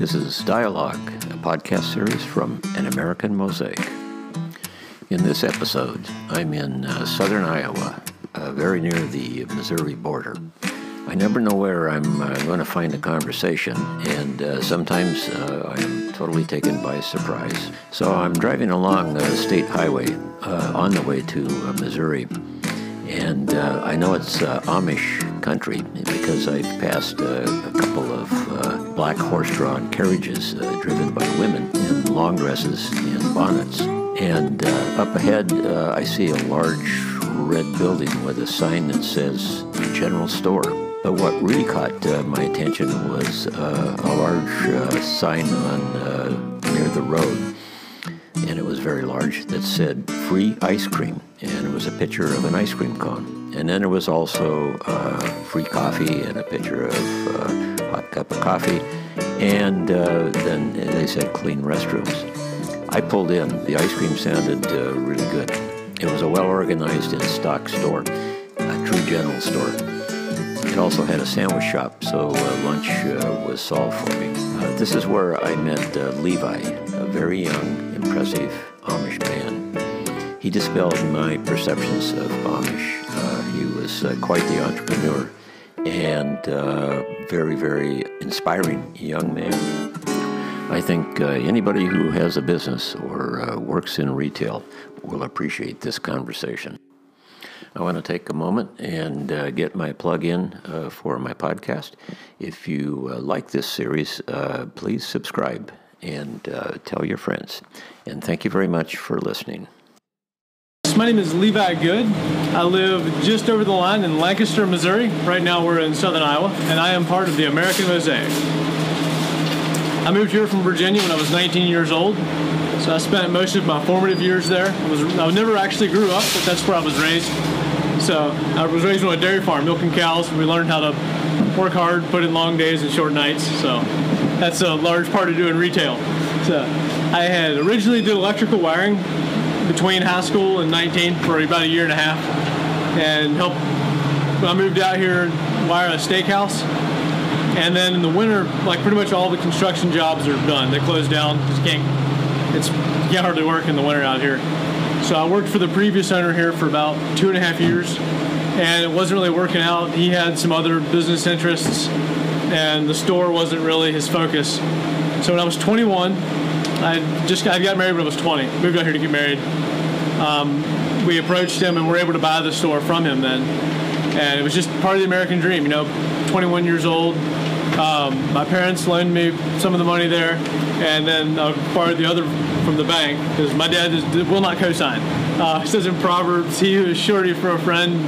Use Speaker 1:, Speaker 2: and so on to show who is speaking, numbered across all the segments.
Speaker 1: This is Dialogue, a podcast series from An American Mosaic. In this episode, I'm in uh, southern Iowa, uh, very near the Missouri border. I never know where I'm uh, going to find a conversation, and uh, sometimes uh, I'm totally taken by surprise. So I'm driving along the state highway uh, on the way to Missouri, and I know it's Amish country because I've passed a couple of black horse-drawn carriages uh, driven by women in long dresses and bonnets. And uh, up ahead, uh, I see a large red building with a sign that says General Store. But what really caught uh, my attention was uh, a large uh, sign on near the road, that said "Free Ice Cream," and it was a picture of an ice cream cone. And then there was also free coffee and a picture of uh hot cup of coffee, and uh, then they said clean restrooms. I pulled in. The ice cream sounded uh, really good. It was a well organized in stock store, a true general store. It also had a sandwich shop, so uh, lunch uh, was solved for me. Uh, this is where I met uh, Levi, a very young, impressive Amish man. He dispelled my perceptions of Amish. he was quite the entrepreneur and uh, very, very inspiring young man. I think uh, anybody who has a business or uh, works in retail will appreciate this conversation. I want to take a moment and uh, get my plug in uh, for my podcast. If you uh, like this series, please subscribe and uh, tell your friends. And thank you very much for listening.
Speaker 2: My name is Levi Good. I live just over the line in Lancaster, Missouri. Right now we're in southern Iowa, and I am part of the American Mosaic. I moved here from Virginia when I was 19 years old, so I spent most of my formative years there. I, was, I never actually grew up, but that's where I was raised. So I was raised on a dairy farm, milking cows. We learned how to work hard, put in long days and short nights. So that's a large part of doing retail. So I had originally did electrical wiring between high school and 19 for about a year and a half, and helped. I moved out here, wire a steakhouse, and then in the winter, like pretty much all the construction jobs are done. They close down. Just can't. It's you can't hardly work in the winter out here. So I worked for the previous owner here for about two and a half years, and it wasn't really working out. He had some other business interests, and the store wasn't really his focus. So when I was 21, I just I got married when I was 20. Moved out here to get married. Um, we approached him and were able to buy the store from him then, and it was just part of the American dream. You know, 21 years old. Um, my parents loaned me some of the money there, and then I borrowed the other from the bank because my dad is, will not co-sign. Uh, it says in Proverbs, "He who is surety for a friend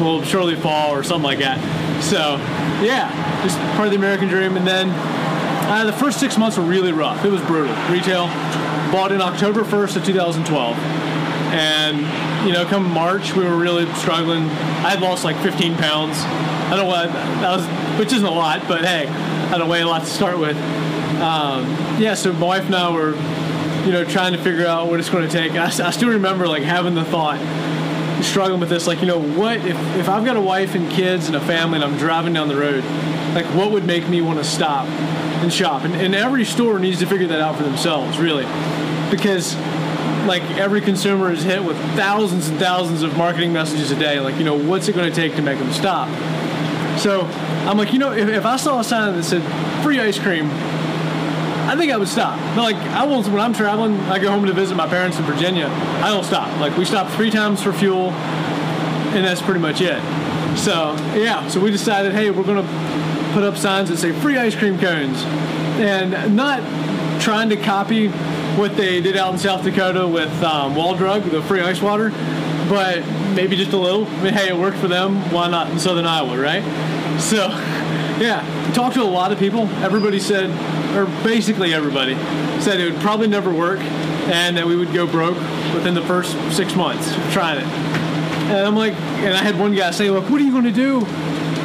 Speaker 2: will surely fall," or something like that. So, yeah, just part of the American dream. And then uh, the first six months were really rough. It was brutal. Retail bought in October 1st of 2012. And, you know, come March, we were really struggling. I had lost like 15 pounds. I don't what, that was, which isn't a lot, but hey, I don't weigh a lot to start with. Um, yeah, so my wife and I were, you know, trying to figure out what it's going to take. I, I still remember like having the thought, struggling with this, like, you know, what if, if I've got a wife and kids and a family and I'm driving down the road, like, what would make me want to stop and shop. And, and every store needs to figure that out for themselves, really. Because like every consumer is hit with thousands and thousands of marketing messages a day. Like, you know, what's it going to take to make them stop? So I'm like, you know, if, if I saw a sign that said free ice cream, I think I would stop. Like, I won't, when I'm traveling, I go home to visit my parents in Virginia, I don't stop. Like, we stop three times for fuel, and that's pretty much it. So, yeah, so we decided, hey, we're to put up signs that say free ice cream cones and not trying to copy what they did out in South Dakota with um, Wall Drug, the free ice water, but maybe just a little. I mean, hey, it worked for them. Why not in Southern Iowa, right? So, yeah, talked to a lot of people. Everybody said, or basically everybody, said it would probably never work and that we would go broke within the first six months trying it. And I'm like, and I had one guy say, look, what are you going to do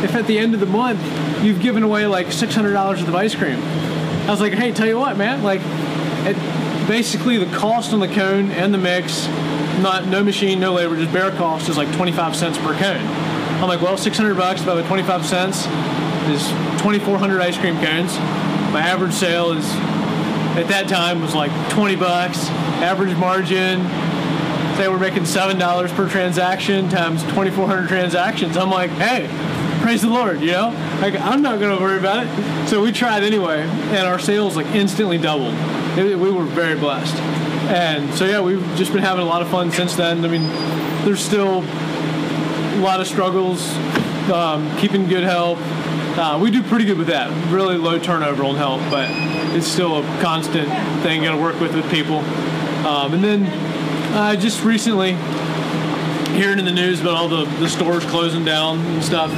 Speaker 2: if at the end of the month you've given away like $600 worth of ice cream. I was like, hey, tell you what, man, like, it, basically the cost on the cone and the mix, not no machine, no labor, just bare cost is like 25 cents per cone. I'm like, well, 600 bucks divided by 25 cents is 2,400 ice cream cones. My average sale is at that time was like 20 bucks. Average margin, say we're making seven dollars per transaction times 2,400 transactions. I'm like, hey, praise the Lord, you know? Like I'm not gonna worry about it. So we tried anyway, and our sales like instantly doubled. We were very blessed. And so yeah, we've just been having a lot of fun since then. I mean, there's still a lot of struggles, um, keeping good health. Uh, we do pretty good with that. Really low turnover on health, but it's still a constant thing. Got to work with with people. Um, and then uh, just recently, hearing in the news about all the, the stores closing down and stuff,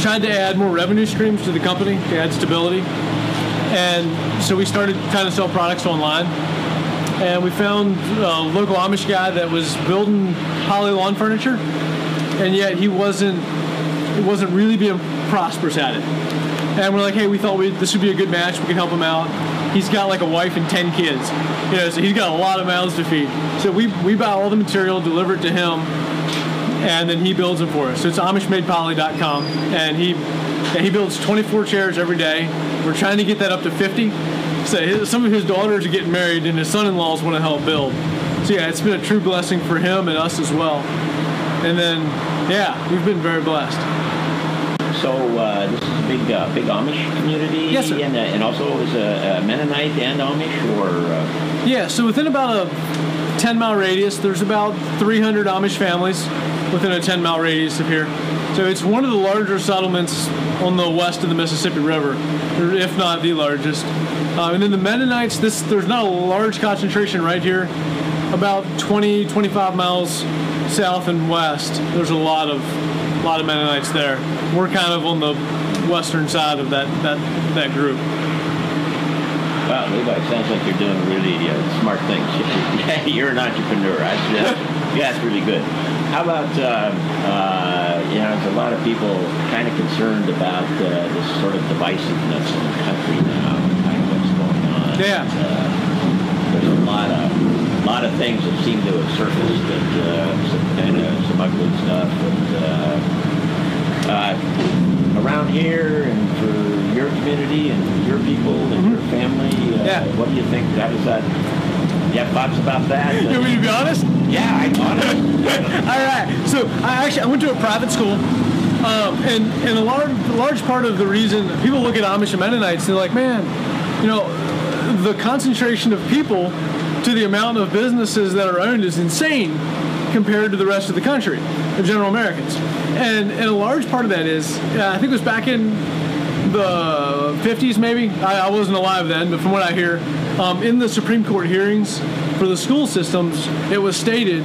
Speaker 2: tried to add more revenue streams to the company to add stability. And so we started trying to sell products online. And we found a local Amish guy that was building poly lawn furniture, and yet he wasn't wasn't really being prosperous at it. And we're like, hey, we thought we, this would be a good match. We can help him out. He's got like a wife and ten kids, you know, so he's got a lot of mouths to feed. So we we buy all the material, deliver it to him, and then he builds them for us. So it's AmishMadePoly.com, and he and he builds 24 chairs every day. We're trying to get that up to 50. So his, some of his daughters are getting married, and his son-in-laws want to help build. So yeah, it's been a true blessing for him and us as well. And then yeah, we've been very blessed.
Speaker 1: So uh, this is a big, uh, big Amish community,
Speaker 2: Yes, sir.
Speaker 1: and, uh, and also is a, a Mennonite and Amish, or uh,
Speaker 2: Yeah, so within about a 10 mile radius, there's about 300 Amish families within a 10 mile radius of here. So it's one of the larger settlements on the west of the Mississippi River, if not the largest. Uh, and then the Mennonites, this there's not a large concentration right here. About 20, 25 miles south and west, there's a lot of lot of Mennonites there. We're kind of on the western side of that that that group.
Speaker 1: Wow, Levi, sounds like you're doing really uh, smart things. you're an entrepreneur. That's, that's, yeah, that's really good. How about, uh, uh, you know, there's a lot of people kind of concerned about uh, this sort of divisiveness in the country now, kind of what's going on.
Speaker 2: Yeah.
Speaker 1: Uh, there's a lot of lot of things that seem to have surfaced and uh, some kind of some ugly stuff. And, uh, uh, around here and for your community and your people and your family, uh,
Speaker 2: Mm-hmm. Yeah.
Speaker 1: what do you think? How does that? Have thoughts about that?
Speaker 2: You want me to be honest?
Speaker 1: yeah, I thought it.
Speaker 2: All right. So I actually I went to a private school, um, and and a large large part of the reason people look at Amish and Mennonites, they're like, man, you know, the concentration of people to the amount of businesses that are owned is insane compared to the rest of the country, the general Americans, and and a large part of that is uh, I think it was back in the 50s maybe? I, I wasn't alive then but from what i hear um, in the supreme court hearings for the school systems it was stated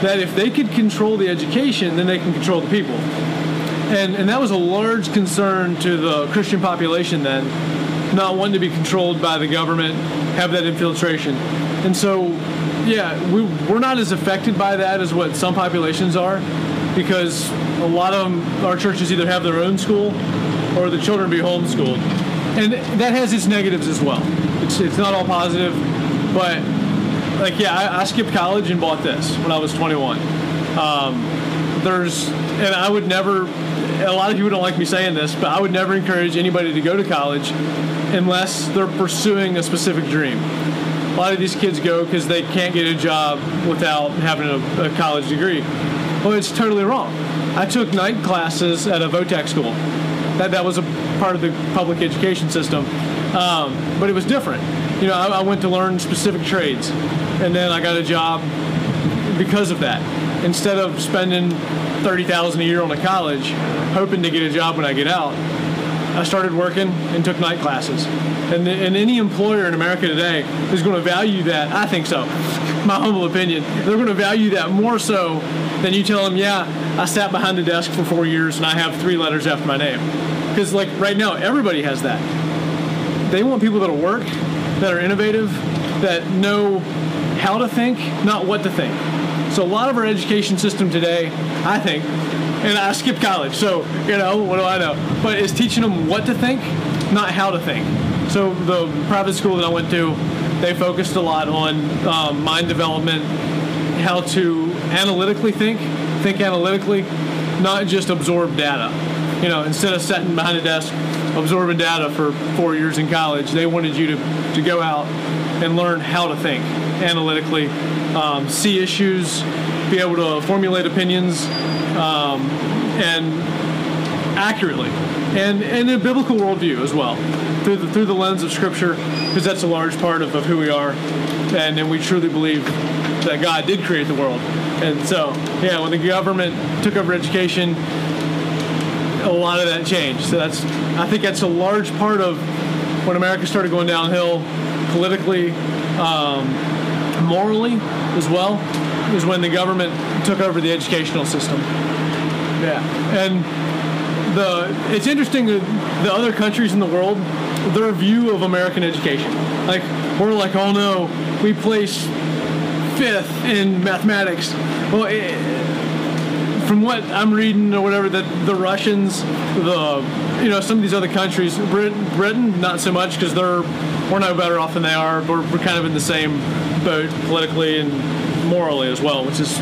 Speaker 2: that if they could control the education then they can control the people. And, and that was a large concern to the christian population then not wanting to be controlled by the government have that infiltration. And so yeah we, we're not as affected by that as what some populations are because a lot of them, our churches either have their own school or the children be homeschooled. And that has its negatives as well. It's, it's not all positive, but like, yeah, I, I skipped college and bought this when I was 21. Um, there's, and I would never, a lot of people don't like me saying this, but I would never encourage anybody to go to college unless they're pursuing a specific dream. A lot of these kids go because they can't get a job without having a, a college degree. Well, it's totally wrong. I took night classes at a vo-tech school. That, that was a part of the public education system. Um, but it was different. You know, I, I went to learn specific trades, and then I got a job because of that. Instead of spending thirty thousand a year on a college, hoping to get a job when I get out, I started working and took night classes. And, and any employer in America today is going to value that. I think so. My humble opinion. They're going to value that more so than you tell them, yeah, I sat behind the desk for four years and I have three letters after my name. Because like right now, everybody has that. They want people that'll work, that are innovative, that know how to think, not what to think. So a lot of our education system today, I think, and I skipped college, so you know what do I know? But it's teaching them what to think, not how to think. So the private school that I went to, they focused a lot on um, mind development, how to analytically think, think analytically, not just absorb data. You know, instead of sitting behind a desk absorbing data for four years in college. They wanted you to, to go out and learn how to think analytically, um, see issues, be able to formulate opinions, um, and accurately, and and a biblical worldview as well, through the, through the lens of Scripture, because that's a large part of, of who we are, and, and we truly believe that God did create the world. And so, yeah, when the government took over education, a lot of that changed. So that's, I think that's a large part of when America started going downhill politically, um, morally as well, is when the government took over the educational system. Yeah, and the it's interesting that the other countries in the world, their view of American education, like we're like, oh no, we place fifth in mathematics. Well, it, from what I'm reading or whatever, that the Russians, the you know some of these other countries, Britain, Britain not so much because they're we're no better off than they are. We're, we're kind of in the same boat politically and morally as well, which is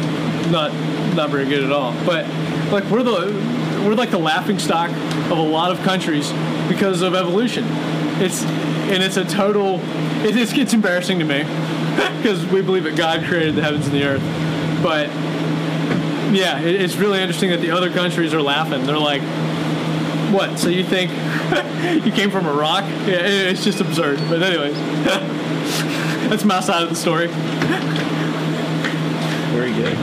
Speaker 2: not not very good at all. But like we're the we're like the laughing stock of a lot of countries because of evolution. It's and it's a total. It, it's, it's embarrassing to me because we believe that God created the heavens and the earth, but yeah, it, it's really interesting that the other countries are laughing. They're like, "What? So you think you came from a rock?" Yeah, it, it's just absurd. But anyways, that's my side of the story.
Speaker 1: Very good.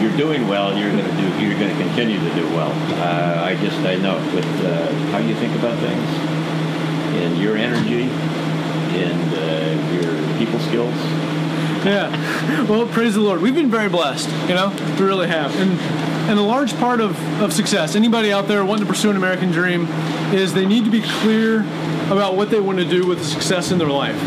Speaker 1: You're doing well, you're going to do. You're going to continue to do well. Uh, I just I know with uh, how you think about things, and your energy, and uh, your people skills.
Speaker 2: Yeah. Well, praise the Lord. We've been very blessed. You know, we really have. And and a large part of, of success, anybody out there wanting to pursue an American dream, is they need to be clear about what they want to do with success in their life.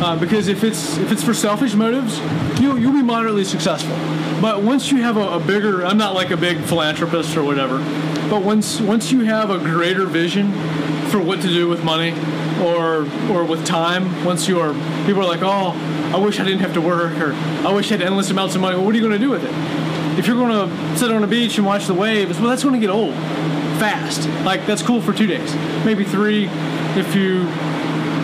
Speaker 2: Uh, because if it's if it's for selfish motives, you'll you'll be moderately successful. But once you have a, a bigger, I'm not like a big philanthropist or whatever, but once once you have a greater vision for what to do with money or or with time, once you are people are like, oh, I wish I didn't have to work, or I wish I had endless amounts of money. Well, what are you going to do with it? If you're going to sit on a beach and watch the waves, well, that's going to get old fast. Like that's cool for two days, maybe three, if you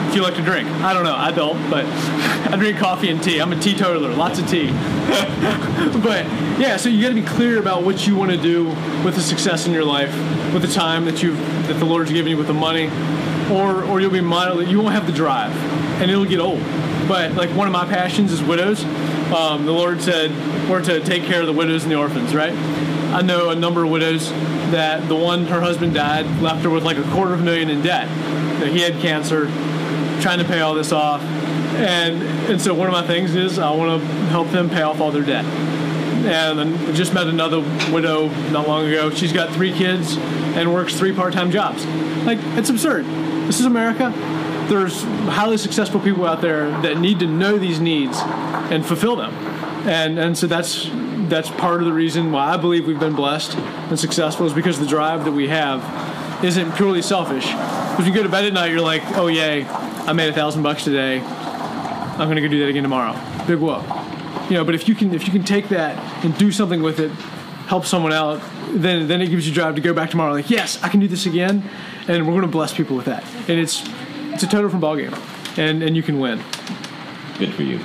Speaker 2: if you like to drink. I don't know. I don't, but I drink coffee and tea. I'm a teetotaler. Lots of tea. but yeah, so you got to be clear about what you want to do with the success in your life, with the time that you've that the Lord's given you, with the money, or or you'll be mildly you won't have the drive, and it'll get old. But like one of my passions is widows. Um, the Lord said we're to take care of the widows and the orphans, right? I know a number of widows that the one her husband died left her with like a quarter of a million in debt. He had cancer, trying to pay all this off, and and so one of my things is I want to help them pay off all their debt. And I just met another widow not long ago. She's got three kids and works three part-time jobs. Like it's absurd. This is America. There's highly successful people out there that need to know these needs and fulfill them. And and so that's that's part of the reason why I believe we've been blessed and successful is because the drive that we have isn't purely selfish. Because you go to bed at night, you're like, oh yay, I made a thousand bucks today. I'm gonna go do that again tomorrow. Big whoop. You know, but if you can if you can take that and do something with it, help someone out, then then it gives you drive to go back tomorrow. Like, yes, I can do this again, and we're gonna bless people with that. And it's it's a total from ball game, and and you can win.
Speaker 1: Good for you,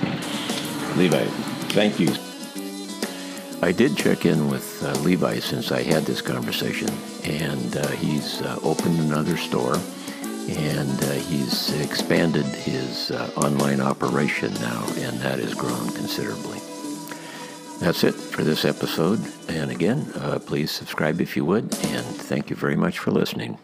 Speaker 1: Levi. Thank you. I did check in with uh, Levi since I had this conversation, and uh, he's uh, opened another store, and uh, he's expanded his uh, online operation now, and that has grown considerably. That's it for this episode, and again, uh, please subscribe if you would, and thank you very much for listening.